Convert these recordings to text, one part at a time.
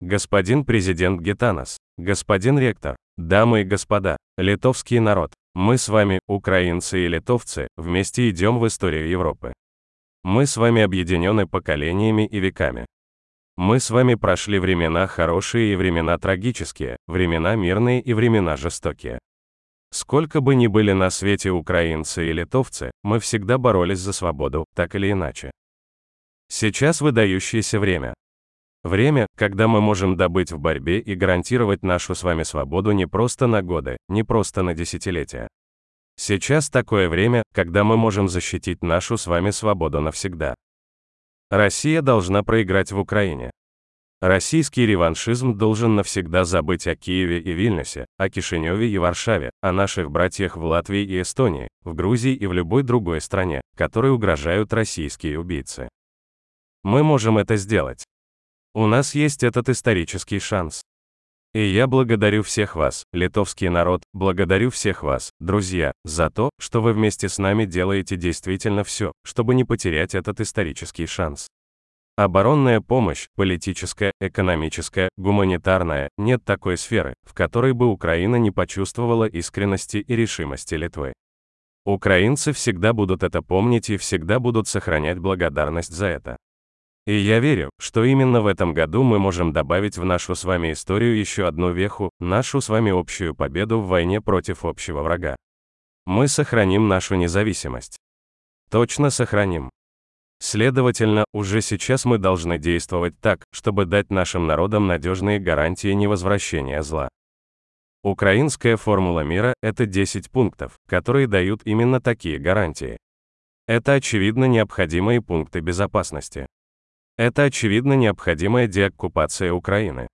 господин президент Гитанас, господин ректор, дамы и господа, литовский народ, мы с вами, украинцы и литовцы, вместе идем в историю Европы. Мы с вами объединены поколениями и веками. Мы с вами прошли времена хорошие и времена трагические, времена мирные и времена жестокие. Сколько бы ни были на свете украинцы и литовцы, мы всегда боролись за свободу, так или иначе. Сейчас выдающееся время. Время, когда мы можем добыть в борьбе и гарантировать нашу с вами свободу не просто на годы, не просто на десятилетия. Сейчас такое время, когда мы можем защитить нашу с вами свободу навсегда. Россия должна проиграть в Украине. Российский реваншизм должен навсегда забыть о Киеве и Вильнюсе, о Кишиневе и Варшаве, о наших братьях в Латвии и Эстонии, в Грузии и в любой другой стране, которой угрожают российские убийцы. Мы можем это сделать. У нас есть этот исторический шанс. И я благодарю всех вас, литовский народ, благодарю всех вас, друзья, за то, что вы вместе с нами делаете действительно все, чтобы не потерять этот исторический шанс. Оборонная помощь, политическая, экономическая, гуманитарная, нет такой сферы, в которой бы Украина не почувствовала искренности и решимости Литвы. Украинцы всегда будут это помнить и всегда будут сохранять благодарность за это. И я верю, что именно в этом году мы можем добавить в нашу с вами историю еще одну веху, нашу с вами общую победу в войне против общего врага. Мы сохраним нашу независимость. Точно сохраним. Следовательно, уже сейчас мы должны действовать так, чтобы дать нашим народам надежные гарантии невозвращения зла. Украинская формула мира – это 10 пунктов, которые дают именно такие гарантии. Это очевидно необходимые пункты безопасности. Это очевидно необходимая деоккупация Украины.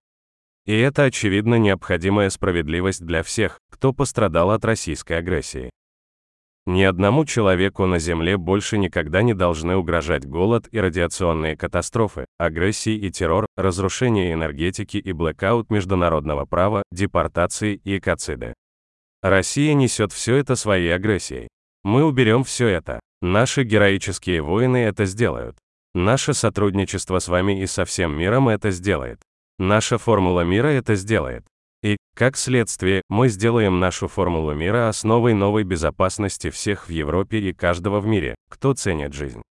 И это очевидно необходимая справедливость для всех, кто пострадал от российской агрессии. Ни одному человеку на Земле больше никогда не должны угрожать голод и радиационные катастрофы, агрессии и террор, разрушение энергетики и блэкаут международного права, депортации и экоциды. Россия несет все это своей агрессией. Мы уберем все это. Наши героические воины это сделают. Наше сотрудничество с вами и со всем миром это сделает. Наша формула мира это сделает. И, как следствие, мы сделаем нашу формулу мира основой новой безопасности всех в Европе и каждого в мире, кто ценит жизнь.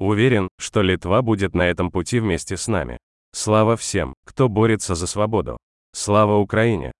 Уверен, что Литва будет на этом пути вместе с нами. Слава всем, кто борется за свободу. Слава Украине!